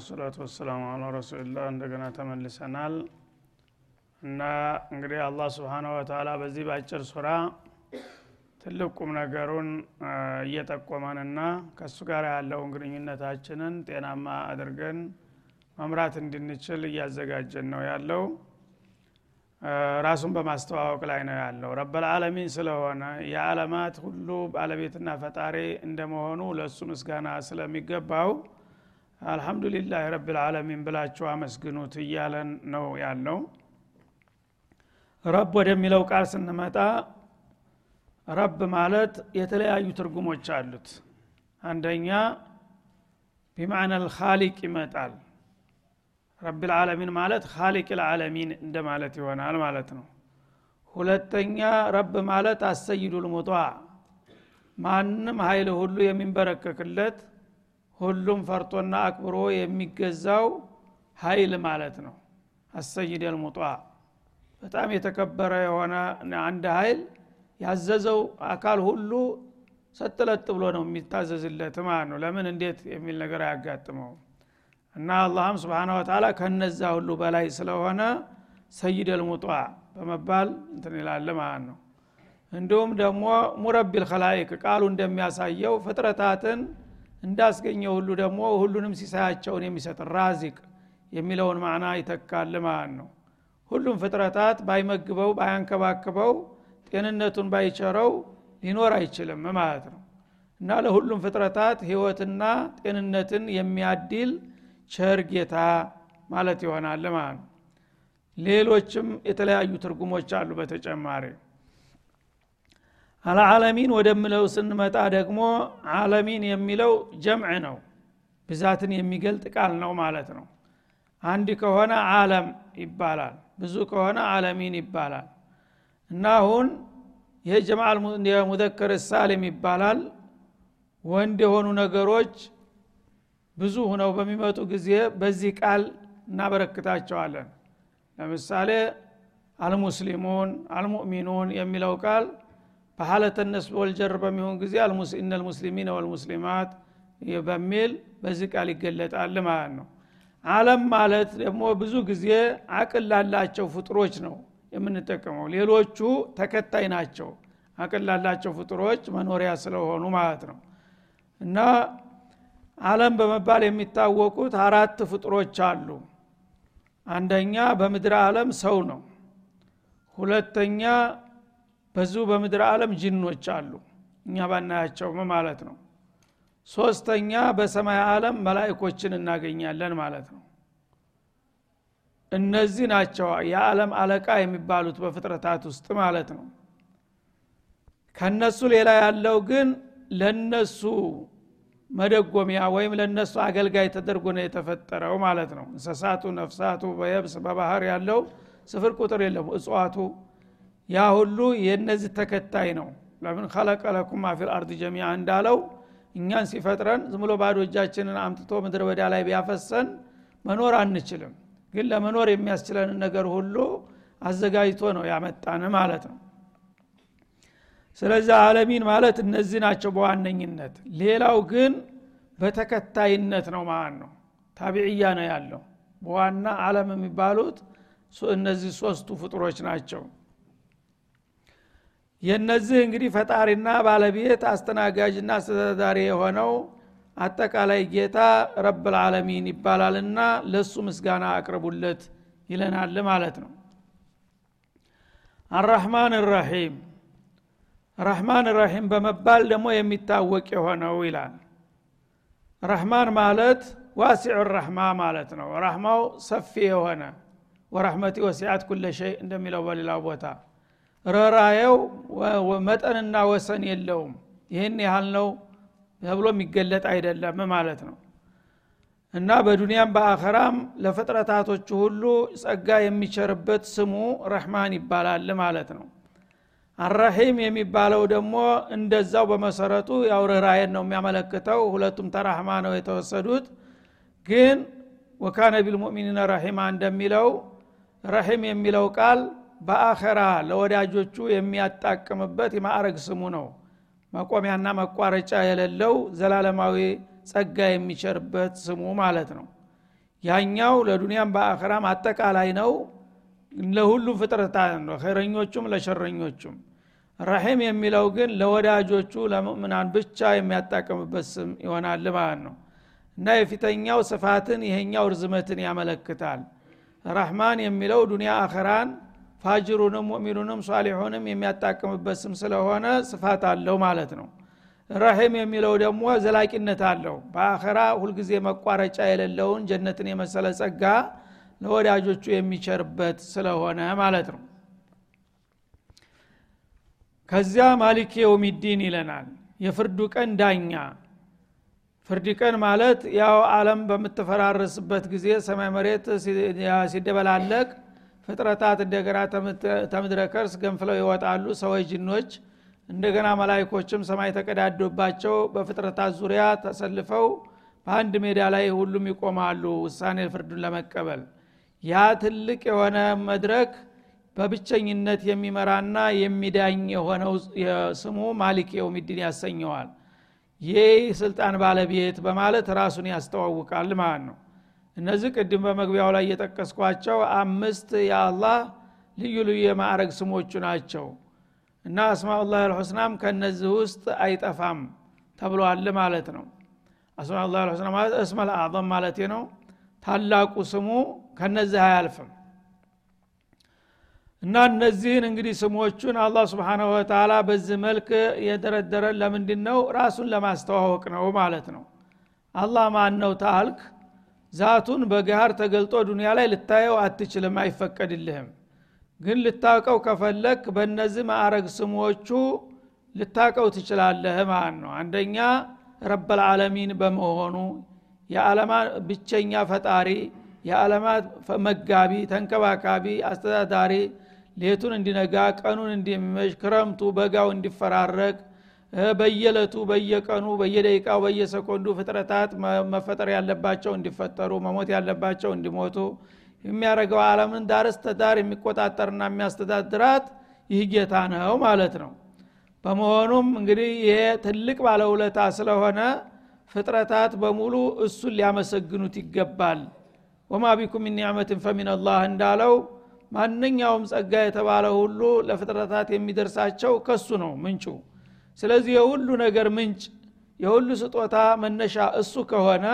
ወሰላቱ ወሰላሙ አላ ረሱልላህ እንደገና ተመልሰናል እና እንግዲህ አላህ ስብሓነሁ ወተላ በዚህ በአጭር ሱራ ትልቅ ቁም ነገሩን እየጠቆመንና ከእሱ ጋር ያለውን ግንኙነታችንን ጤናማ አድርገን መምራት እንድንችል እያዘጋጀን ነው ያለው። ራሱን በማስተዋወቅ ላይ ነው ያለው። ረበልዓለሚን ስለሆነ የዓለማት ሁሉ ባለቤትና ፈጣሪ እንደመሆኑ ለእሱ ምስጋና ስለሚገባው አልሐምዱሊላህ ረብልዓለሚን ብላችሁ አመስግኑት እያለን ነው ያለው። ረብ ወደሚለው ቃል ስንመጣ ረብ ማለት የተለያዩ ትርጉሞች አሉት። አንደኛ ቢማዕና ልካሊቅ ይመጣል። ረብ ልዓለሚን ማለት ካሊቅ ልዓለሚን እንደማለት ይሆናል ማለት ነው። ሁለተኛ رب ማለት السيد المطاع ማንም ሀይል ሁሉ የሚንበረከክለት ሁሉም ፈርቶና አክብሮ የሚገዛው ሀይል ማለት ነው። السيد المطاع በጣም የተከበረ የሆነ አንድ ሀይል ያዘዘው አካል ሁሉ ሰጥለጥ ብሎ ነው የሚታዘዝለት ማለት ነው። ለምን? እንዴት የሚል ነገር አያጋጥመው እና አላህም سبحانه وتعالى ከነዛ ሁሉ በላይ ስለሆነ السيد المطاع በመባል እንትን ይላል ማለት ነው። እንዲሁም ደግሞ مربي الخلائق ቃሉ እንደሚያሳየው ፍጥረታትን እንዳስገኘ ሁሉ ደግሞ ሁሉንም ሲሳያቸውን የሚሰጥ رازق የሚለውን معنى ይተካል ማለት ነው። ሁሉም ፍጥረታት ባይመግበው ባያንከባክበው ጤንነቱን ባይቸረው ሊኖር አይችልም ማለት ነው። እና ለሁሉም ፍጥረታት ህይወትና ጤንነትን የሚያድል ቸር ጌታ ማለት ይሆናል ማለት ነው። ሌሎችም የተለያዩ ትርጉሞች አሉ በተጨማሪ አልዓለሚን ወደምለው ስንመጣ ደግሞ አለሚን የሚለው ጀምዕ ነው። ብዛትን የሚገልጥ ቃል ነው ማለት ነው። አንድ ከሆነ አለም ይባላል ብዙ ከሆነ አለሚን ይባላል። እና አሁን ይሄ ጀማል ሙዘከር ሳሊም ይባላል። ወንድ የሆኑ ነገሮች ብዙ ሁነው በሚመጡ ጊዜ በዚህ ቃል እናበረክታቸዋለን። ለምሳሌ አልሙስሊሙን አልሙእሚኑን የሚለው ቃል በሀለተ ነስብ ወልጀር በሚሆን ጊዜ እነ ልሙስሊሚን ወልሙስሊማት በሚል በዚህ ቃል ይገለጣል ማለት ነው። አለም ማለት ደግሞ ብዙ ጊዜ አቅል ላላቸው ፍጡሮች ነው የምንጠቀመው። ሌሎቹ ተከታይ ናቸው አቅል ላላቸው ፍጡሮች መኖሪያ ስለሆኑ ማለት ነው። እና አለም በመባል የሚታወቁት አራት ፍጡሮች አሉ። አንደኛ በምድር አለም ሰው ነው። ሁለተኛ በዙ በምድር አለም ጅኖች አሉ። እኛ ባናያቸውም ማለት ነው። ሶስተኛ በሰማይ አለም መላይኮችን እናገኛለን ማለት ነው። እነዚህ ናቸው የዓለም አለቃ የሚባሉት በፍጥረታት ውስጥ ማለት ነው። ከነሱ ሌላ ያለው ግን ለነሱ መደጎሚያ ወይም ለነሱ አገልጋይ ተደርጎ ነው የተፈጠረው ማለት ነው። እንስሳቱ ነፍሳቱ በየብስ በባህር ያለው ስፍር ቁጥር የለም እጽዋቱ ያ ሁሉ የእነዚህ ተከታይ ነው። ለምን ከለቀለኩም ማፊል አርድ ጀሚያ እንዳለው እኛን ሲፈጥረን ዝምሎ ባዶ እጃችንን አምጥቶ ምድረ በዳ ላይ ቢያፈሰን መኖር አንችልም። ግን ለመኖር የሚያስችለንን ነገር ሁሉ አዘጋጅቶ ነው ያመጣን ማለት ነው። ስለዚህ አለሚን ማለት እነዚህ ናቸው በዋነኝነት። ሌላው ግን በተከታይነት ነው ማለት ነው። ታቢዕያ ነው ያለው። በዋና አለም የሚባሉት እነዚህ ሶስቱ ፍጡሮች ናቸው የነዚህ እንግዲህ ፈጣሪና ባለቤት አስተናጋጅና አስተዳዳሪ የሆነው አጠቃላይ ጌታ ረብልዓለሚን ይባላልና ለሱ ምስጋና አቅርቡለት ይለናል ማለት ነው። አራህማን ራሒም ረህማን ራሒም በመባል ደግሞ የሚታወቅ የሆነው ይላል። ረህማን ማለት ዋሲዑ ረህማ ማለት ነው። ረህማው ሰፊ የሆነ ወረህመቲ ወሲዓት ኩለ ሸይ እንደሚለው በሌላው ቦታ ረራየው መጠንና ወሰን የለውም። ይህን ያህል ነው ተብሎ የሚገለጥ አይደለም ማለት ነው። እና በዱንያም በአኸራም ለፍጥረታቶቹ ሁሉ ጸጋ የሚቸርበት ስሙ ረህማን ይባላል ማለት ነው። አራሒም የሚባለው ደግሞ እንደዛው በመሰረቱ ያው ርኅራየን ነው የሚያመለክተው። ሁለቱም ተራህማ ነው የተወሰዱት። ግን ወካነ ቢልሙእሚኒነ ረሒማ እንደሚለው ረሒም የሚለው ቃል በአኸራ ለወዳጆቹ የሚያጣቅምበት የማዕረግ ስሙ ነው። መቆሚያና መቋረጫ የሌለው ዘላለማዊ ጸጋ የሚቸርበት ስሙ ማለት ነው። ያኛው ለዱንያም በአኸራም አጠቃላይ ነው። ለሁሉም ፍጥረታት ነው ኸይረኞቹም ለሸረኞቹም። ረሒም የሚለው ግን ለወዳጆቹ ለሙእምናን ብቻ የሚያጣቅምበት ስም ይሆናል ማለት ነው። እና የፊተኛው ስፋትን ይሄኛው ርዝመትን ያመለክታል። ረህማን የሚለው ዱንያ አኸራን ፋጅሩንም ሙእሚኑንም ሷሊሑንም የሚያጣቅምበት ስም ስለሆነ ስፋት አለው ማለት ነው። ረሒም የሚለው ደግሞ ዘላቂነት አለው። በአኸራ ሁልጊዜ መቋረጫ የሌለውን ጀነትን የመሰለ ጸጋ ለወዳጆቹ የሚቸርበት ስለሆነ ማለት ነው። ከዚያ ማሊክ የውሚዲን ይለናል። የፍርዱ ቀን ዳኛ። ፍርድ ቀን ማለት ያው አለም በምትፈራረስበት ጊዜ ሰማይ መሬት ሲደበላለቅ ፍጥረታት እንደገና ተምድረ ከርስ ገንፍለው ይወጣሉ። ሰዎች ጅኖች እንደገና መላይኮችም ሰማይ ተቀዳዶባቸው በፍጥረታት ዙሪያ ተሰልፈው በአንድ ሜዳ ላይ ሁሉም ይቆማሉ ውሳኔ ፍርዱን ለመቀበል። ያ ትልቅ የሆነ መድረክ በብቸኝነት የሚመራና የሚዳኝ የሆነው ስሙ ማሊክ የውሚዲን ያሰኘዋል። ይህ ስልጣን ባለቤት በማለት ራሱን ያስተዋውቃል ማለት ነው እነዚህ ቅድም በመግቢያው ላይ እየጠቀስኳቸው አምስት የአላህ ልዩ ልዩ የማዕረግ ስሞቹ ናቸው። እና አስማኡላህ አልሑስናም ከነዚህ ውስጥ አይጠፋም ተብሏል ማለት ነው። አስማኡላህ አልሑስና ማለት እስመ ልአዕظም ማለት ነው። ታላቁ ስሙ ከነዚህ አያልፍም። እና እነዚህን እንግዲህ ስሞቹን አላህ ስብሓናሁ ወተላ በዚህ መልክ የደረደረን ለምንድ ነው ራሱን ለማስተዋወቅ ነው ማለት ነው። አላህ ማን ነው ታልክ ዛቱን በገሃር ተገልጦ ዱንያ ላይ ልታየው አትችልም አይፈቀድልህም። ግን ልታውቀው ከፈለክ በእነዚህ ማዕረግ ስሞቹ ልታውቀው ትችላለህ ማለት ነው። አንደኛ ረበልዓለሚን በመሆኑ የዓለማት ብቸኛ ፈጣሪ የዓለማት መጋቢ ተንከባካቢ አስተዳዳሪ ሌቱን እንዲነጋ ቀኑን እንዲመሽ ክረምቱ በጋው እንዲፈራረቅ በየለቱ በየቀኑ በየደቂቃው በየሰኮንዱ ፍጥረታት መፈጠር ያለባቸው እንዲፈጠሩ መሞት ያለባቸው እንዲሞቱ የሚያደርገው አለምን ዳርስ ተዳር የሚቆጣጠርና የሚያስተዳድራት ይህ ጌታ ነው ማለት ነው። በመሆኑም እንግዲህ ይሄ ትልቅ ባለውለታ ስለሆነ ፍጥረታት በሙሉ እሱን ሊያመሰግኑት ይገባል። ወማ ቢኩም ምን ኒዕመትን ፈሚንላህ እንዳለው ማንኛውም ጸጋ የተባለ ሁሉ ለፍጥረታት የሚደርሳቸው ከሱ ነው ምንጩ ስለዚህ የሁሉ ነገር ምንጭ የሁሉ ስጦታ መነሻ እሱ ከሆነ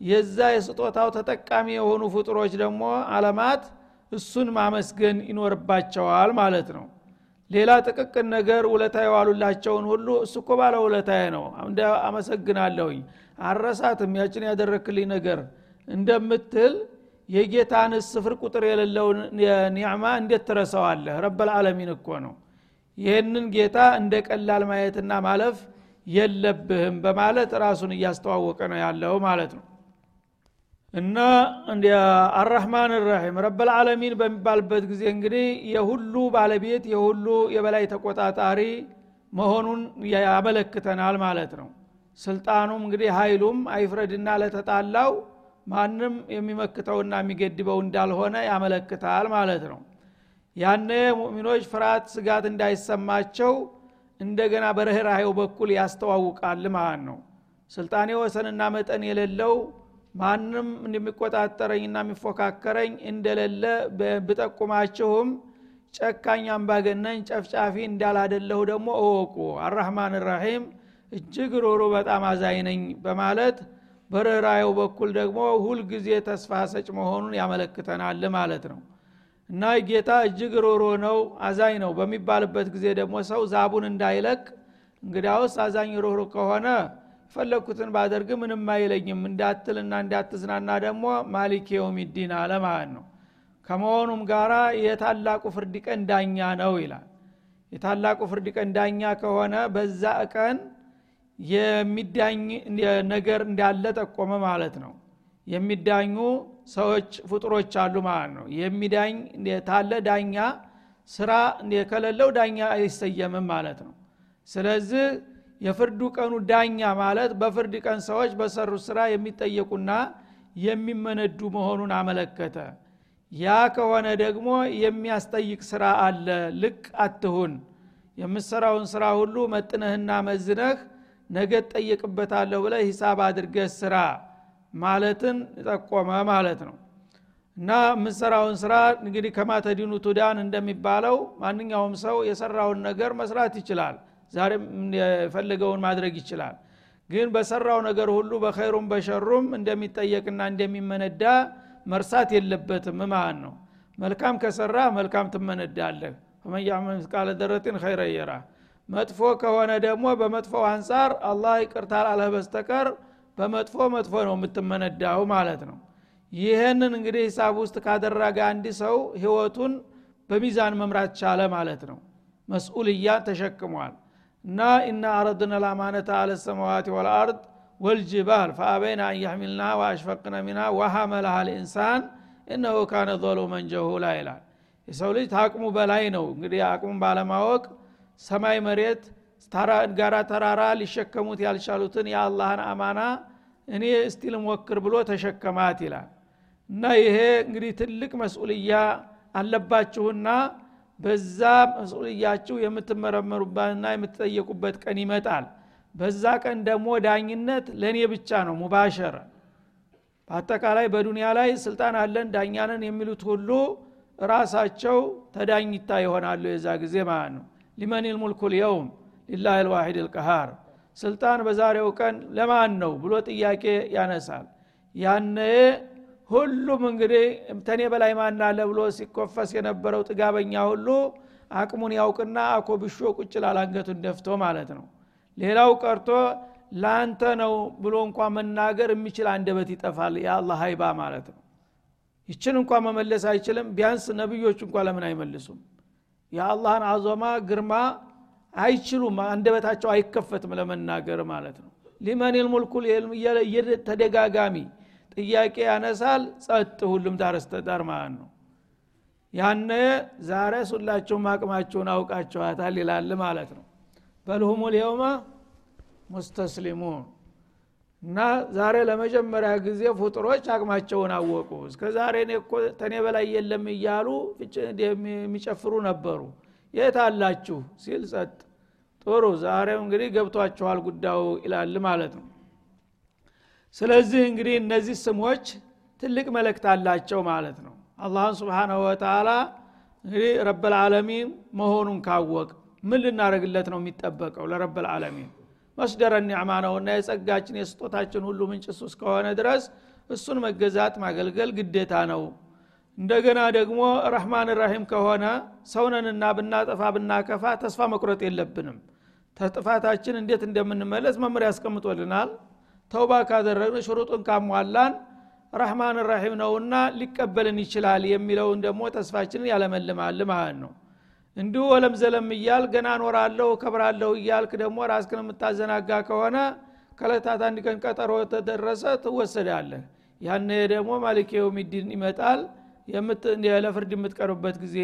የዛ የስጦታው ተጠቃሚ የሆኑ ፍጡሮች ደግሞ አለማት እሱን ማመስገን ይኖርባቸዋል ማለት ነው። ሌላ ጥቅቅን ነገር ውለታ የዋሉላቸውን ሁሉ እሱ እኮ ባለ ውለታዬ ነው እንደ አመሰግናለሁኝ አረሳትም ያችን ያደረክልኝ ነገር እንደምትል የጌታን ስፍር ቁጥር የሌለውን ኒዕማ እንዴት ትረሰዋለህ ረበልዓለሚን እኮ ነው ይህንን ጌታ እንደ ቀላል ማየትና ማለፍ የለብህም በማለት ራሱን እያስተዋወቀ ነው ያለው ማለት ነው። እና አራህማን ራሒም ረበልዓለሚን በሚባልበት ጊዜ እንግዲህ የሁሉ ባለቤት የሁሉ የበላይ ተቆጣጣሪ መሆኑን ያመለክተናል ማለት ነው። ስልጣኑም እንግዲህ ኃይሉም አይፍረድና ለተጣላው ማንም የሚመክተውና የሚገድበው እንዳልሆነ ያመለክታል ማለት ነው ያነ ሙእሚኖች ፍርሃት ስጋት እንዳይሰማቸው እንደገና በርኅራሄው በኩል ያስተዋውቃል ማለት ነው። ስልጣኔ ወሰንና መጠን የሌለው ማንም እንደሚቆጣጠረኝና የሚፎካከረኝ እንደሌለ ብጠቁማችሁም ጨካኝ አምባገነኝ ጨፍጫፊ እንዳላደለሁ ደግሞ እወቁ። አራህማን ራሒም እጅግ ሮሮ በጣም አዛኝ ነኝ በማለት በርኅራየው በኩል ደግሞ ሁልጊዜ ተስፋ ሰጭ መሆኑን ያመለክተናል ማለት ነው እና ጌታ እጅግ ሮሮ ነው አዛኝ ነው በሚባልበት ጊዜ ደግሞ ሰው ዛቡን እንዳይለቅ እንግዲያውስ አዛኝ ሮሮ ከሆነ ፈለግኩትን ባደርግ ምንም አይለኝም እንዳትልና እንዳትዝናና ደግሞ ማሊክ የውሚዲን አለ ማለት ነው። ከመሆኑም ጋራ የታላቁ ፍርድ ቀን ዳኛ ነው ይላል። የታላቁ ፍርድ ቀን ዳኛ ከሆነ በዛ ቀን የሚዳኝ ነገር እንዳለ ጠቆመ ማለት ነው። የሚዳኙ ሰዎች ፍጡሮች አሉ ማለት ነው። የሚዳኝ ታለ ዳኛ ስራ ከሌለው ዳኛ አይሰየምም ማለት ነው። ስለዚህ የፍርዱ ቀኑ ዳኛ ማለት በፍርድ ቀን ሰዎች በሰሩት ስራ የሚጠየቁና የሚመነዱ መሆኑን አመለከተ። ያ ከሆነ ደግሞ የሚያስጠይቅ ስራ አለ። ልቅ አትሁን። የምሰራውን ስራ ሁሉ መጥነህና መዝነህ ነገ ጠየቅበታለሁ ብለ ሂሳብ አድርገህ ስራ ማለትን ጠቆመ ማለት ነው። እና የምሰራውን ስራ እንግዲህ ከማተዲኑ ቱዳን እንደሚባለው ማንኛውም ሰው የሰራውን ነገር መስራት ይችላል። ዛሬም የፈለገውን ማድረግ ይችላል። ግን በሰራው ነገር ሁሉ በኸይሩም በሸሩም እንደሚጠየቅና እንደሚመነዳ መርሳት የለበትም ማለት ነው። መልካም ከሰራ መልካም ትመነዳለህ። ፈመን ያዕመል ደረትን ኸይረ መጥፎ ከሆነ ደግሞ በመጥፎው አንጻር አላህ ይቅርታ ላለህ በስተቀር በመጥፎ መጥፎ ነው የምትመነዳው ማለት ነው። ይህንን እንግዲህ ሂሳብ ውስጥ ካደረገ አንድ ሰው ህይወቱን በሚዛን መምራት ቻለ ማለት ነው። መስኡልያ ተሸክሟል። እና ኢና አረድና ልአማነተ አለ ሰማዋት ወልአርድ ወልጅባል ፈአበይና አን ያሕሚልናሃ ወአሽፈቅነ ሚና ወሐመላሃ ልኢንሳን እነሁ ካነ ظሉመን ጀሁላ ይላል። የሰው ልጅ ታቅሙ በላይ ነው። እንግዲህ አቅሙን ባለማወቅ ሰማይ መሬት ጋራ ተራራ ሊሸከሙት ያልቻሉትን የአላህን አማና እኔ እስቲ ልሞክር ብሎ ተሸከማት ይላል። እና ይሄ እንግዲህ ትልቅ መስኡልያ አለባችሁና በዛ መስኡልያችሁ የምትመረመሩበትና የምትጠየቁበት ቀን ይመጣል። በዛ ቀን ደግሞ ዳኝነት ለእኔ ብቻ ነው ሙባሸረ በአጠቃላይ በዱንያ ላይ ስልጣን አለን ዳኛንን የሚሉት ሁሉ ራሳቸው ተዳኝታ ይሆናሉ የዛ ጊዜ ማለት ነው። ሊመን ልሙልኩ ልየውም ሊላህ ልዋሒድ ልቀሃር ስልጣን በዛሬው ቀን ለማን ነው ብሎ ጥያቄ ያነሳል። ያነ ሁሉም እንግዲህ ተኔ በላይ ማን አለ ብሎ ሲኮፈስ የነበረው ጥጋበኛ ሁሉ አቅሙን ያውቅና አኮብሾ ቁጭ ላላንገቱን ደፍቶ ማለት ነው። ሌላው ቀርቶ ለአንተ ነው ብሎ እንኳ መናገር የሚችል አንደበት ይጠፋል። የአላህ ሀይባ ማለት ነው። ይችን እንኳ መመለስ አይችልም። ቢያንስ ነቢዮች እንኳ ለምን አይመልሱም? የአላህን አዞማ ግርማ አይችሉም አንደበታቸው አይከፈትም ለመናገር ማለት ነው። ሊመን ልሙልኩ ተደጋጋሚ ጥያቄ ያነሳል ጸጥ ሁሉም ዳረስተዳር ማለት ነው። ያነ ዛሬ ሁላችሁም አቅማችሁን አውቃችኋታል ይላል ማለት ነው። በልሁሙ ልየውመ ሙስተስሊሙን። እና ዛሬ ለመጀመሪያ ጊዜ ፍጡሮች አቅማቸውን አወቁ። እስከ ዛሬ ተኔ በላይ የለም እያሉ የሚጨፍሩ ነበሩ የት አላችሁ? ሲል ጸጥ ጥሩ ዛሬው እንግዲህ ገብቷችኋል ጉዳዩ ይላል ማለት ነው። ስለዚህ እንግዲህ እነዚህ ስሞች ትልቅ መልእክት አላቸው ማለት ነው። አላህን ስብሓናሁ ወተላ እንግዲህ ረበልዓለሚን መሆኑን ካወቅ ምን ልናደረግለት ነው የሚጠበቀው ለረበልዓለሚን መስደረ ኒዕማ ነውና የጸጋችን የስጦታችን ሁሉ ምንጭ እሱ እስከሆነ ድረስ እሱን መገዛት ማገልገል ግዴታ ነው እንደገና ደግሞ ረህማን ራሂም ከሆነ ሰውነንና ብናጠፋ ብናከፋ ተስፋ መቁረጥ የለብንም። ተጥፋታችን እንዴት እንደምንመለስ መምሪያ ያስቀምጦልናል ተውባ ካደረግን ሽሩጡን ካሟላን ረህማን ራሒም ነውና ሊቀበልን ይችላል የሚለውን ደግሞ ተስፋችንን ያለመልማል ማለት ነው። እንዲሁ ወለም ዘለም እያል ገና ኖራለሁ ከብራለሁ እያልክ ደግሞ ራስክን የምታዘናጋ ከሆነ ከለታት አንድ ቀን ቀጠሮ ተደረሰ ትወሰዳለህ። ያነ ደግሞ ማሊክ የውሚዲን ይመጣል ለፍርድ የምትቀርብበት ጊዜ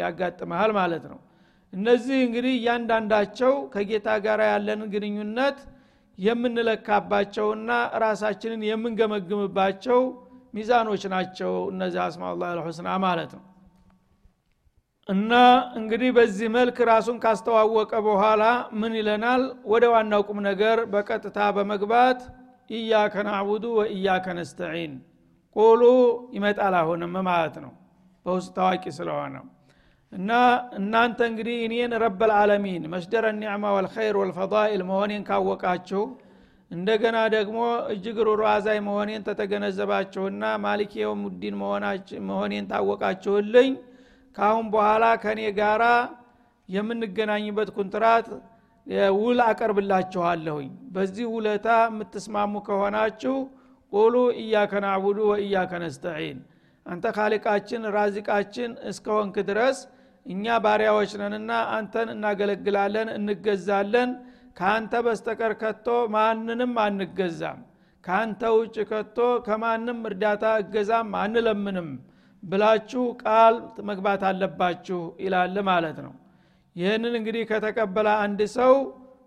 ያጋጥመሃል ማለት ነው። እነዚህ እንግዲህ እያንዳንዳቸው ከጌታ ጋር ያለንን ግንኙነት የምንለካባቸውና ራሳችንን የምንገመግምባቸው ሚዛኖች ናቸው እነዚህ አስማ ላ ልሑስና ማለት ነው። እና እንግዲህ በዚህ መልክ ራሱን ካስተዋወቀ በኋላ ምን ይለናል? ወደ ዋናው ቁም ነገር በቀጥታ በመግባት ኢያከ ናዕቡዱ ወኢያከ ነስተዒን ቁሉ ይመጣል አሁንም ማለት ነው። በውስጥ ታዋቂ ስለሆነ እና እናንተ እንግዲህ እኔን ረበልዓለሚን መስደረ ኒዕማ ወልኸይር ወልፈዳኢል መሆኔን ካወቃችሁ እንደገና ደግሞ እጅግ ሩሩ አዛይ መሆኔን ተተገነዘባችሁና ማሊክ የውሙዲን መሆኔን ታወቃችሁልኝ። ካአሁን በኋላ ከእኔ ጋራ የምንገናኝበት ኩንትራት ውል አቀርብላችኋለሁኝ። በዚህ ውለታ የምትስማሙ ከሆናችሁ ቁሉ እያከ ናዕቡዱ ወእያከ ነስተዒን። አንተ ካሊቃችን ራዚቃችን እስከሆንክ ድረስ እኛ ባሪያዎች ነንና አንተን እናገለግላለን እንገዛለን። ከአንተ በስተቀር ከቶ ማንንም አንገዛም። ከአንተ ውጭ ከቶ ከማንም እርዳታ እገዛም አንለምንም ብላችሁ ቃል መግባት አለባችሁ ይላል ማለት ነው። ይህንን እንግዲህ ከተቀበለ አንድ ሰው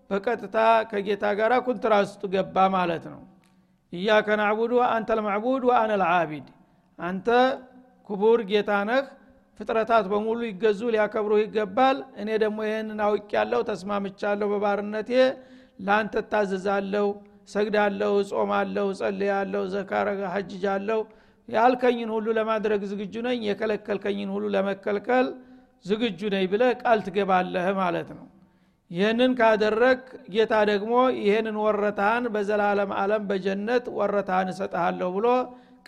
በቀጥታ ከጌታ ጋር ኩንትራት ውስጥ ገባ ማለት ነው እያከ ናዕቡዱ አንተ ልማዕቡድ ወአነ ልዓቢድ አንተ ክቡር ጌታ ነህ ፍጥረታት በሙሉ ይገዙ ሊያከብሩ ይገባል። እኔ ደግሞ ይህንን አውቅ ያለው ተስማምቻለሁ በባርነቴ። ለአንተ ታዘዛለሁ ሰግዳለሁ እጾማለሁ ጸልያለሁ ዘካረጋ ሀጅጃለሁ ያልከኝን ሁሉ ለማድረግ ዝግጁ ነኝ የከለከልከኝን ሁሉ ለመከልከል ዝግጁ ነኝ ብለ ቃል ትገባለህ ማለት ነው ይህንን ካደረግ ጌታ ደግሞ ይህንን ወረታህን በዘላለም አለም በጀነት ወረታህን እሰጠሃለሁ ብሎ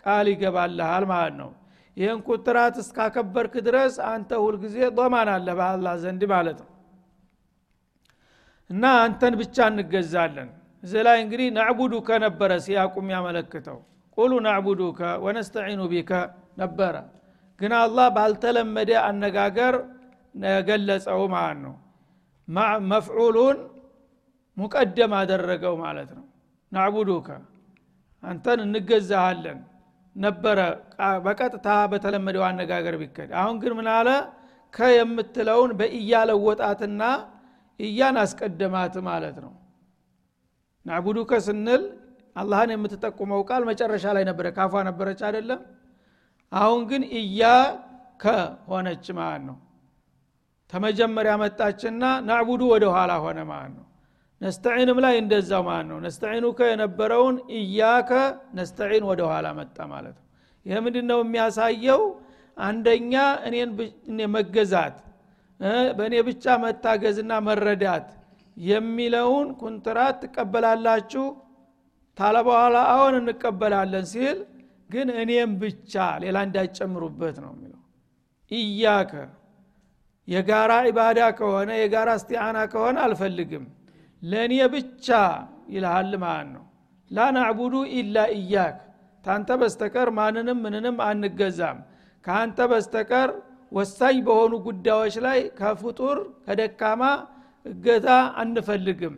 ቃል ይገባልሃል ማለት ነው። ይህን ኩትራት እስካከበርክ ድረስ አንተ ሁልጊዜ ዶማን አለ በአላህ ዘንድ ማለት ነው። እና አንተን ብቻ እንገዛለን። እዚህ ላይ እንግዲህ ናዕቡዱከ ነበረ ሲያቁም ያመለክተው ቁሉ ናዕቡዱከ ወነስተዒኑ ቢከ ነበረ። ግን አላህ ባልተለመደ አነጋገር ገለጸው ማለት ነው መፍዑሉን ሙቀደም አደረገው ማለት ነው። ናዕቡዱከ አንተን እንገዛሃለን ነበረ። በቀጥታ በተለመደው አነጋገር ቢከድ። አሁን ግን ምን አለ? ከየምትለውን በእያለወጣትና እያን አስቀደማት ማለት ነው። ናዕቡዱከ ስንል አላህን የምትጠቁመው ቃል መጨረሻ ላይ ነበረ። ካፏ ነበረች አይደለም? አሁን ግን እያ ከሆነች ማለት ነው ተመጀመሪያ መጣችና ናዕቡዱ ወደ ኋላ ሆነ ማለት ነው። ነስተዒንም ላይ እንደዛው ማለት ነው። ነስተዒኑከ የነበረውን እያከ ነስተዒን ወደ ኋላ መጣ ማለት ነው። ይህ ምንድ ነው የሚያሳየው? አንደኛ እኔን መገዛት በእኔ ብቻ መታገዝና መረዳት የሚለውን ኩንትራት ትቀበላላችሁ? ታለ በኋላ አሁን እንቀበላለን ሲል ግን እኔም ብቻ ሌላ እንዳይጨምሩበት ነው የሚለው። እያከ የጋራ ኢባዳ ከሆነ የጋራ እስቲዓና ከሆነ አልፈልግም። ለእኔ ብቻ ይልሃል ማለት ነው። ላ ናዕቡዱ ኢላ እያክ ታንተ በስተቀር ማንንም ምንንም አንገዛም። ከአንተ በስተቀር ወሳኝ በሆኑ ጉዳዮች ላይ ከፍጡር ከደካማ እገዛ አንፈልግም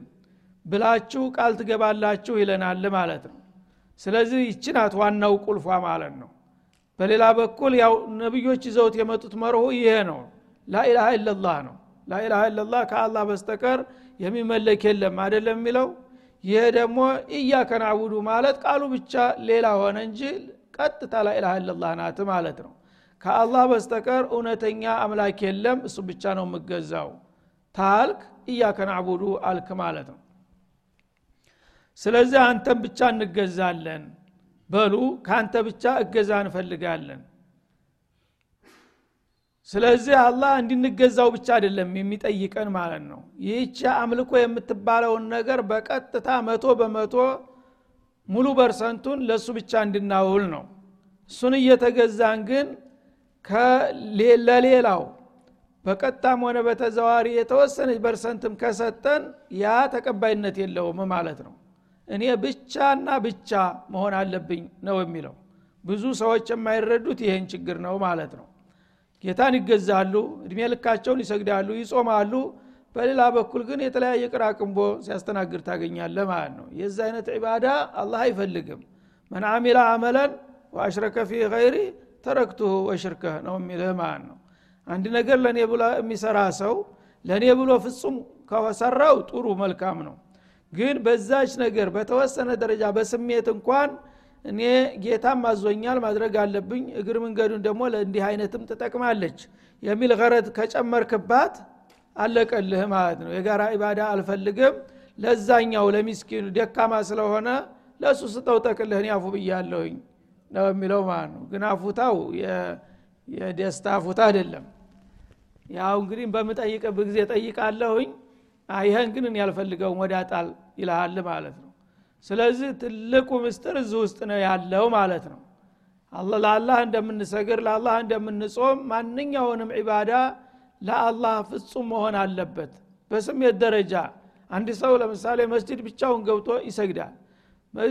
ብላችሁ ቃል ትገባላችሁ ይለናል ማለት ነው። ስለዚህ ይችናት ዋናው ቁልፏ ማለት ነው። በሌላ በኩል ያው ነቢዮች ይዘውት የመጡት መርሁ ይሄ ነው ላኢላሃ ኢላላህ ነው. ላኢላሃ ኢላላህ ከአላህ በስተቀር የሚመለክ የለም። አይደለም የሚለው? ይሄ ደግሞ እያከ ናዕቡዱ ማለት ቃሉ ብቻ ሌላ ሆነ እንጂ ቀጥታ ላኢላሃ ኢላላህ ናት ማለት ነው። ከአላህ በስተቀር እውነተኛ አምላክ የለም። እሱ ብቻ ነው የምገዛው ታልክ እያከ አልክ ማለት ነው። ስለዚህ አንተን ብቻ እንገዛለን በሉ ከአንተ ብቻ እገዛ እንፈልጋለን ስለዚህ አላህ እንድንገዛው ብቻ አይደለም የሚጠይቀን ማለት ነው። ይህች አምልኮ የምትባለውን ነገር በቀጥታ መቶ በመቶ ሙሉ በርሰንቱን ለእሱ ብቻ እንድናውል ነው። እሱን እየተገዛን ግን ለሌላው በቀጥታም ሆነ በተዘዋሪ የተወሰነች በርሰንትም ከሰጠን ያ ተቀባይነት የለውም ማለት ነው። እኔ ብቻና ብቻ መሆን አለብኝ ነው የሚለው። ብዙ ሰዎች የማይረዱት ይህን ችግር ነው ማለት ነው ጌታን ይገዛሉ እድሜ ልካቸውን ይሰግዳሉ ይጾማሉ። በሌላ በኩል ግን የተለያየ ቅራቅንቦ ሲያስተናግድ ታገኛለ ማለት ነው። የዚ አይነት ዒባዳ አላህ አይፈልግም። መን አሚላ አመለን ወአሽረከ ፊ ገይሪ ተረክቱሁ ወሽርከህ ነው የሚልህ ማለት ነው። አንድ ነገር ለእኔ ብሎ የሚሰራ ሰው ለእኔ ብሎ ፍጹም ከሰራው ጥሩ መልካም ነው። ግን በዛች ነገር በተወሰነ ደረጃ በስሜት እንኳን እኔ ጌታም አዞኛል ማድረግ አለብኝ እግር መንገዱን ደግሞ ለእንዲህ አይነትም ትጠቅማለች የሚል ገረት ከጨመርክባት አለቀልህ ማለት ነው። የጋራ ኢባዳ አልፈልግም ለዛኛው ለሚስኪኑ ደካማ ስለሆነ ለእሱ ስጠው ጠቅልህን ያፉ ብያለሁኝ ነው የሚለው ማለት ነው። ግን አፉታው የደስታ አፉታ አይደለም። ያው እንግዲህ በምጠይቅብ ጊዜ ጠይቃለሁኝ ይህን ግን ያልፈልገውም ወደ ጣል ይልሃል ማለት ነው ስለዚህ ትልቁ ምስጥር እዚህ ውስጥ ነው ያለው ማለት ነው። ለአላህ እንደምንሰግር ለአላህ እንደምንጾም ማንኛውንም ዒባዳ ለአላህ ፍጹም መሆን አለበት። በስሜት ደረጃ አንድ ሰው ለምሳሌ መስጅድ ብቻውን ገብቶ ይሰግዳል።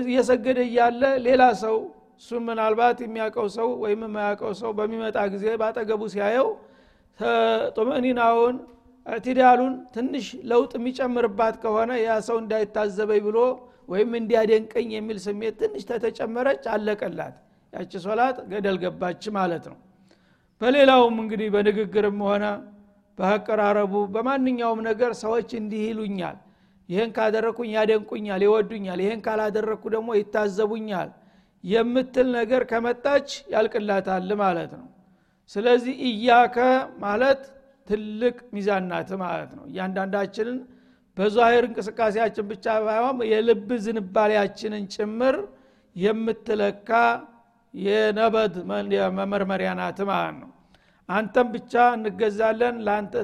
እየሰገደ እያለ ሌላ ሰው እሱን ምናልባት የሚያውቀው ሰው ወይም የማያውቀው ሰው በሚመጣ ጊዜ ባጠገቡ ሲያየው ጡምእኒናውን እዕትዳሉን ትንሽ ለውጥ የሚጨምርባት ከሆነ ያ ሰው እንዳይታዘበኝ ብሎ ወይም እንዲያደንቀኝ የሚል ስሜት ትንሽ ተተጨመረች አለቀላት ያቺ ሶላት ገደል ገባች ማለት ነው። በሌላውም እንግዲህ በንግግርም ሆነ በአቀራረቡ በማንኛውም ነገር ሰዎች እንዲህ ይሉኛል ይህን ካደረግኩኝ ያደንቁኛል ይወዱኛል ይህን ካላደረግኩ ደግሞ ይታዘቡኛል የምትል ነገር ከመጣች ያልቅላታል ማለት ነው። ስለዚህ እያከ ማለት ትልቅ ሚዛን ናት ማለት ነው። እያንዳንዳችንን በዛሂር እንቅስቃሴያችን ብቻ ባይሆን የልብ ዝንባሌያችንን ጭምር የምትለካ የነበድ መመርመሪያ ናት ማለት ነው። አንተም ብቻ እንገዛለን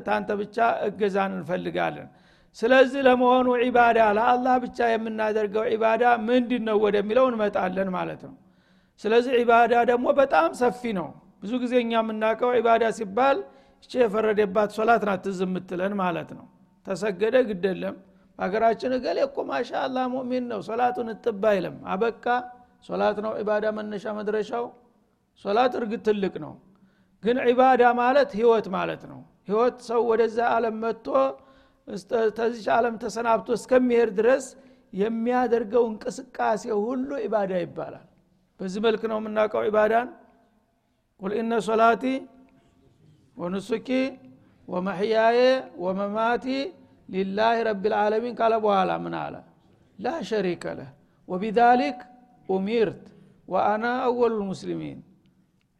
ታንተ ብቻ እገዛን እንፈልጋለን። ስለዚህ ለመሆኑ ዒባዳ ለአላህ ብቻ የምናደርገው ዒባዳ ምንድን ነው ወደሚለው እንመጣለን ማለት ነው። ስለዚህ ዒባዳ ደግሞ በጣም ሰፊ ነው። ብዙ ጊዜ እኛ የምናውቀው ዒባዳ ሲባል እቺ የፈረደባት ሶላት ናት ትዝ የምትለን ማለት ነው ተሰገደ ግደለም በሀገራችን እገሌ እኮ ማሻ አላ ሙእሚን ነው። ሶላቱን እጥብ አይልም። አበቃ። ሶላት ነው ዒባዳ መነሻ መድረሻው። ሶላት እርግጥ ትልቅ ነው። ግን ዒባዳ ማለት ህይወት ማለት ነው። ህይወት ሰው ወደዛ አለም መጥቶ ተዚች ዓለም ተሰናብቶ እስከሚሄድ ድረስ የሚያደርገው እንቅስቃሴ ሁሉ ኢባዳ ይባላል። በዚህ መልክ ነው የምናውቀው ኢባዳን ቁል ኢነ ሶላቲ ወኑሱኪ ወመሕያዬ ወመማቲ ሊላህ ረቢ ልዓለሚን ካለ በኋላ ምን አለ? ላ ሸሪከ ለህ። ወቢዛሊክ ኡሚርት ወአና አወሉ ልሙስሊሚን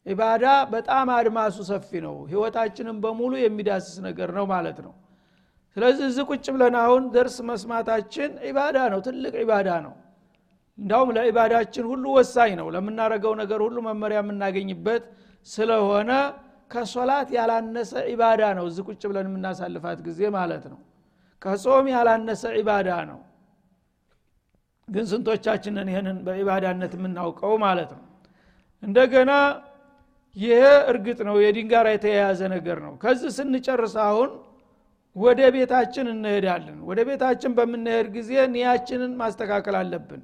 ኢባዳ በጣም አድማሱ ሰፊ ነው። ህይወታችንን በሙሉ የሚዳስስ ነገር ነው ማለት ነው። ስለዚህ እዚህ ቁጭ ብለን አሁን ደርስ መስማታችን ዒባዳ ነው ትልቅ ዒባዳ ነው። እንዳውም ለዒባዳችን ሁሉ ወሳኝ ነው። ለምናረገው ነገር ሁሉ መመሪያ የምናገኝበት ስለሆነ ከሶላት ያላነሰ ዒባዳ ነው። እዚህ ቁጭ ብለን የምናሳልፋት ጊዜ ማለት ነው። ከጾም ያላነሰ ዒባዳ ነው። ግን ስንቶቻችንን ይህንን በዒባዳነት የምናውቀው ማለት ነው? እንደገና ይሄ እርግጥ ነው የዲንጋራ የተያያዘ ነገር ነው። ከዚህ ስንጨርስ አሁን ወደ ቤታችን እንሄዳለን። ወደ ቤታችን በምንሄድ ጊዜ ኒያችንን ማስተካከል አለብን።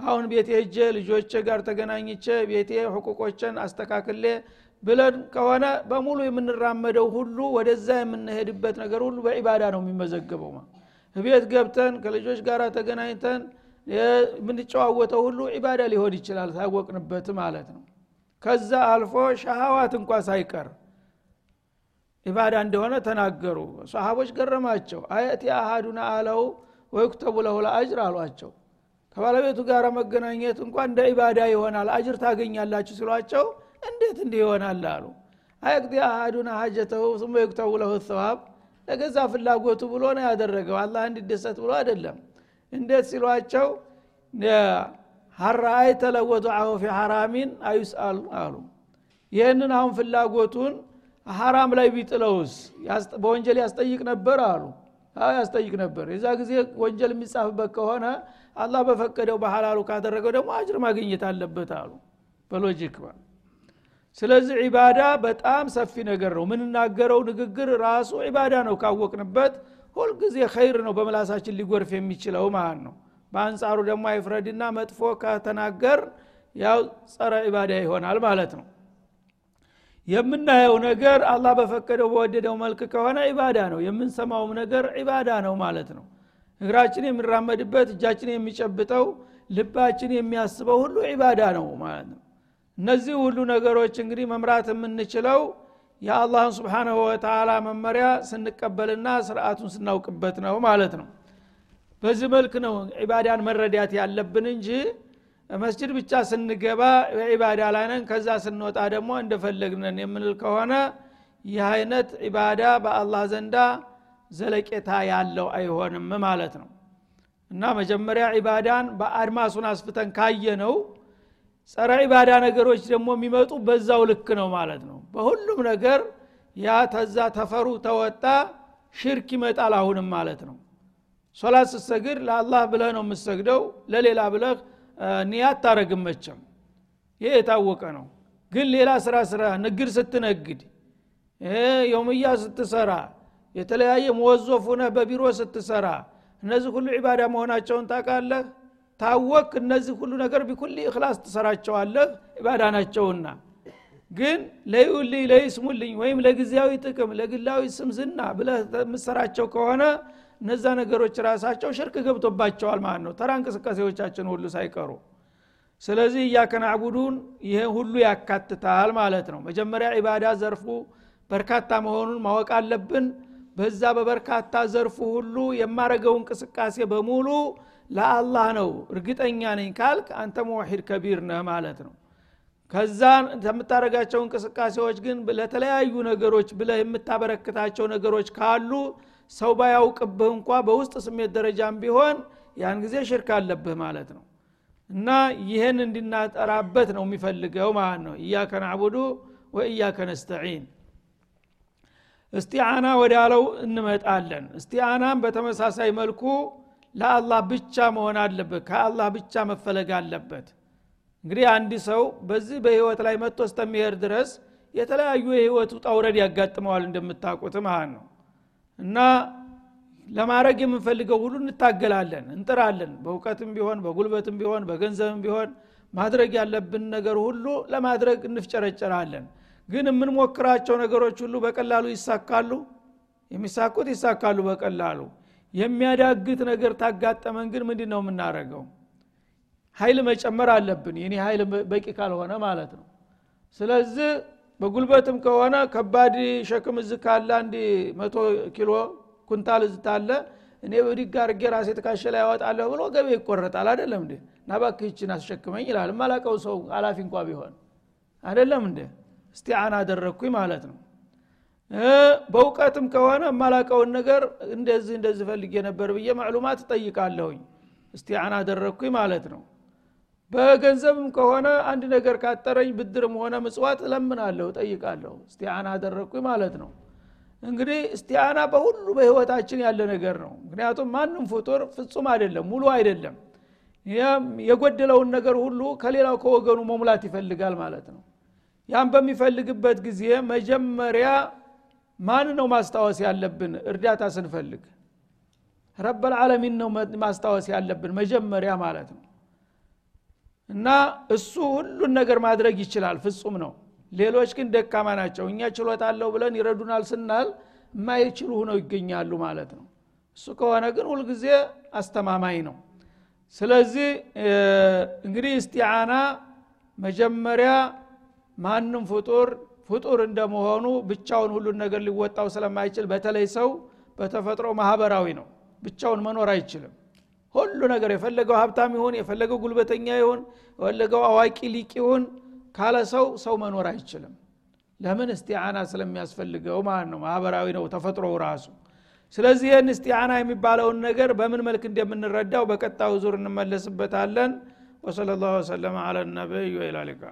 አሁን ቤቴ ሄጄ ልጆቼ ጋር ተገናኝቼ ቤቴ ሕቁቆችን አስተካክሌ ብለን ከሆነ በሙሉ የምንራመደው ሁሉ ወደዛ የምንሄድበት ነገር ሁሉ በዒባዳ ነው የሚመዘገበው ቤት ገብተን ከልጆች ጋር ተገናኝተን የምንጨዋወተው ሁሉ ዒባዳ ሊሆን ይችላል ታወቅንበት ማለት ነው። ከዛ አልፎ ሻሃዋት እንኳ ሳይቀር ኢባዳ እንደሆነ ተናገሩ። ሰሃቦች ገረማቸው። አየት አሃዱና አለው ወይክተቡ ለሁ ለአጅር አሏቸው። ከባለቤቱ ጋር መገናኘት እንኳ እንደ ኢባዳ ይሆናል። አጅር ታገኛላችሁ ሲሏቸው እንዴት እንዲህ ይሆናል አሉ። አየቅዲ አሃዱና ሀጀተሁ ስሞ ይክተቡ ለሁ ሰዋብ ለገዛ ፍላጎቱ ብሎ ነው ያደረገው። አላህ እንዲደሰት ብሎ አይደለም። እንዴት ሲሏቸው ሀራአይተ ለወዱዐሁ ፊ ሐራሚን አዩስአል አሉ። ይህንን አሁን ፍላጎቱን ሐራም ላይ ቢጥለውስ በወንጀል ያስጠይቅ ነበር አሉ። ያስጠይቅ ነበር። የዛ ጊዜ ወንጀል የሚጻፍበት ከሆነ አላህ በፈቀደው በሐላሉ ካደረገው ደግሞ አጅር ማግኘት አለበት አሉ። በሎጂክ ስለዚህ ዒባዳ በጣም ሰፊ ነገር ነው። ምንናገረው ንግግር ራሱ ዒባዳ ነው ካወቅንበት ሁልጊዜ ኸይር ነው በምላሳችን ሊጎርፍ የሚችለው ማለት ነው። በአንጻሩ ደግሞ አይፍረድና መጥፎ ከተናገር ያው ጸረ ዒባዳ ይሆናል ማለት ነው። የምናየው ነገር አላህ በፈቀደው በወደደው መልክ ከሆነ ዒባዳ ነው። የምንሰማውም ነገር ዒባዳ ነው ማለት ነው። እግራችን የሚራመድበት እጃችን የሚጨብጠው ልባችን የሚያስበው ሁሉ ዒባዳ ነው ማለት ነው እነዚህ ሁሉ ነገሮች እንግዲህ መምራት የምንችለው የአላህን ስብሓንሁ ወተላ መመሪያ ስንቀበልና ስርአቱን ስናውቅበት ነው ማለት ነው። በዚህ መልክ ነው ዒባዳን መረዳት ያለብን እንጂ መስጅድ ብቻ ስንገባ ዒባዳ ላይ ነን ከዛ ስንወጣ ደግሞ እንደፈለግነን የምንል ከሆነ ይህ አይነት ዒባዳ በአላህ ዘንዳ ዘለቄታ ያለው አይሆንም ማለት ነው። እና መጀመሪያ ዒባዳን በአድማሱን አስፍተን ካየ ነው ጸረ ዒባዳ ነገሮች ደግሞ የሚመጡ በዛው ልክ ነው ማለት ነው። በሁሉም ነገር ያ ተዛ ተፈሩ ተወጣ ሽርክ ይመጣል አሁንም ማለት ነው። ሶላት ስትሰግድ ለአላህ ብለህ ነው የምሰግደው ለሌላ ብለህ ኒያት ታረግም መቸም ይህ የታወቀ ነው። ግን ሌላ ስራ ስራ ንግድ ስትነግድ የውምያ ስትሰራ የተለያየ መወዞፍ ሁነህ በቢሮ ስትሰራ እነዚህ ሁሉ ዒባዳ መሆናቸውን ታውቃለህ ታወቅ እነዚህ ሁሉ ነገር ቢኩል እክላስ ትሰራቸዋለህ ዒባዳ ናቸውና ግን ለዩልኝ ለይስሙልኝ ወይም ለጊዜያዊ ጥቅም ለግላዊ ስምዝና ብለህ የምሰራቸው ከሆነ እነዛ ነገሮች ራሳቸው ሽርክ ገብቶባቸዋል ማለት ነው። ተራ እንቅስቃሴዎቻችን ሁሉ ሳይቀሩ። ስለዚህ እያከናዕቡዱን ይሄ ሁሉ ያካትታል ማለት ነው። መጀመሪያ ዒባዳ ዘርፉ በርካታ መሆኑን ማወቅ አለብን። በዛ በበርካታ ዘርፉ ሁሉ የማረገው እንቅስቃሴ በሙሉ ለአላህ ነው። እርግጠኛ ነኝ ካልክ አንተ መዋሂድ ከቢር ነህ ማለት ነው። ከዛ ከምታደረጋቸው እንቅስቃሴዎች ግን ለተለያዩ ነገሮች ብለ የምታበረክታቸው ነገሮች ካሉ ሰው ባያውቅብህ እንኳ በውስጥ ስሜት ደረጃም ቢሆን ያን ጊዜ ሽርክ አለብህ ማለት ነው። እና ይህን እንድናጠራበት ነው የሚፈልገው ማለት ነው። እያከ ናዕቡዱ ወእያከ ነስተዒን። እስቲአና ወዳለው እንመጣለን። እስቲአናም በተመሳሳይ መልኩ ለአላህ ብቻ መሆን አለበት ከአላህ ብቻ መፈለግ አለበት። እንግዲህ አንድ ሰው በዚህ በህይወት ላይ መጥቶ እስተሚሄድ ድረስ የተለያዩ የህይወት ውጣውረድ ያጋጥመዋል እንደምታውቁት ማለት ነው። እና ለማድረግ የምንፈልገው ሁሉ እንታገላለን እንጥራለን። በእውቀትም ቢሆን በጉልበትም ቢሆን በገንዘብም ቢሆን ማድረግ ያለብን ነገር ሁሉ ለማድረግ እንፍጨረጨራለን። ግን የምንሞክራቸው ነገሮች ሁሉ በቀላሉ ይሳካሉ? የሚሳኩት ይሳካሉ በቀላሉ የሚያዳግት ነገር ታጋጠመን ግን ምንድ ነው የምናደረገው ኃይል መጨመር አለብን። የኔ ኃይል በቂ ካልሆነ ማለት ነው። ስለዚህ በጉልበትም ከሆነ ከባድ ሸክም እዚ ካለ አንድ መቶ ኪሎ ኩንታል እዚ እኔ ብድግ አርጌ ራሴ ትካሸ ላይ ያወጣለሁ ብሎ ገቤ ይቆረጣል። አደለም እንዴ? ናባክ ይችን አስሸክመኝ ይላል። ማላቀው ሰው አላፊ እንኳ ቢሆን አደለም እንዴ? እስቲአና አደረግኩኝ ማለት ነው በእውቀትም ከሆነ የማላቀውን ነገር እንደዚህ እንደዚህ ፈልጌ ነበር ብዬ ማዕሉማት እጠይቃለሁኝ። እስቲአና አደረግኩኝ ማለት ነው። በገንዘብም ከሆነ አንድ ነገር ካጠረኝ ብድርም ሆነ ምጽዋት እለምናለሁ ጠይቃለሁ እስቲአና አደረግኩኝ ማለት ነው። እንግዲህ እስቲአና በሁሉ በህይወታችን ያለ ነገር ነው። ምክንያቱም ማንም ፍጡር ፍጹም አይደለም ሙሉ አይደለም። የጎደለውን ነገር ሁሉ ከሌላው ከወገኑ መሙላት ይፈልጋል ማለት ነው። ያም በሚፈልግበት ጊዜ መጀመሪያ ማን ነው ማስታወስ ያለብን? እርዳታ ስንፈልግ። ረበልዓለሚን ነው ማስታወስ ያለብን መጀመሪያ ማለት ነው። እና እሱ ሁሉን ነገር ማድረግ ይችላል ፍጹም ነው። ሌሎች ግን ደካማ ናቸው። እኛ ችሎታ አለው ብለን ይረዱናል ስናል የማይችሉ ሁነው ይገኛሉ ማለት ነው። እሱ ከሆነ ግን ሁልጊዜ አስተማማኝ ነው። ስለዚህ እንግዲህ እስቲዓና መጀመሪያ ማንም ፍጡር ፍጡር እንደመሆኑ ብቻውን ሁሉን ነገር ሊወጣው ስለማይችል በተለይ ሰው በተፈጥሮ ማህበራዊ ነው። ብቻውን መኖር አይችልም። ሁሉ ነገር የፈለገው ሀብታም ይሁን የፈለገው ጉልበተኛ ይሁን የፈለገው አዋቂ ሊቅ ይሁን ካለ ሰው ሰው መኖር አይችልም። ለምን? እስቲዓና ስለሚያስፈልገው ማለት ነው። ማህበራዊ ነው ተፈጥሮው ራሱ። ስለዚህ ይህን እስቲዓና የሚባለውን ነገር በምን መልክ እንደምንረዳው በቀጣዩ ዙር እንመለስበታለን። ወሰለ ላሁ ወሰለማ አለ ነቢይ ወኢላ ሊቃ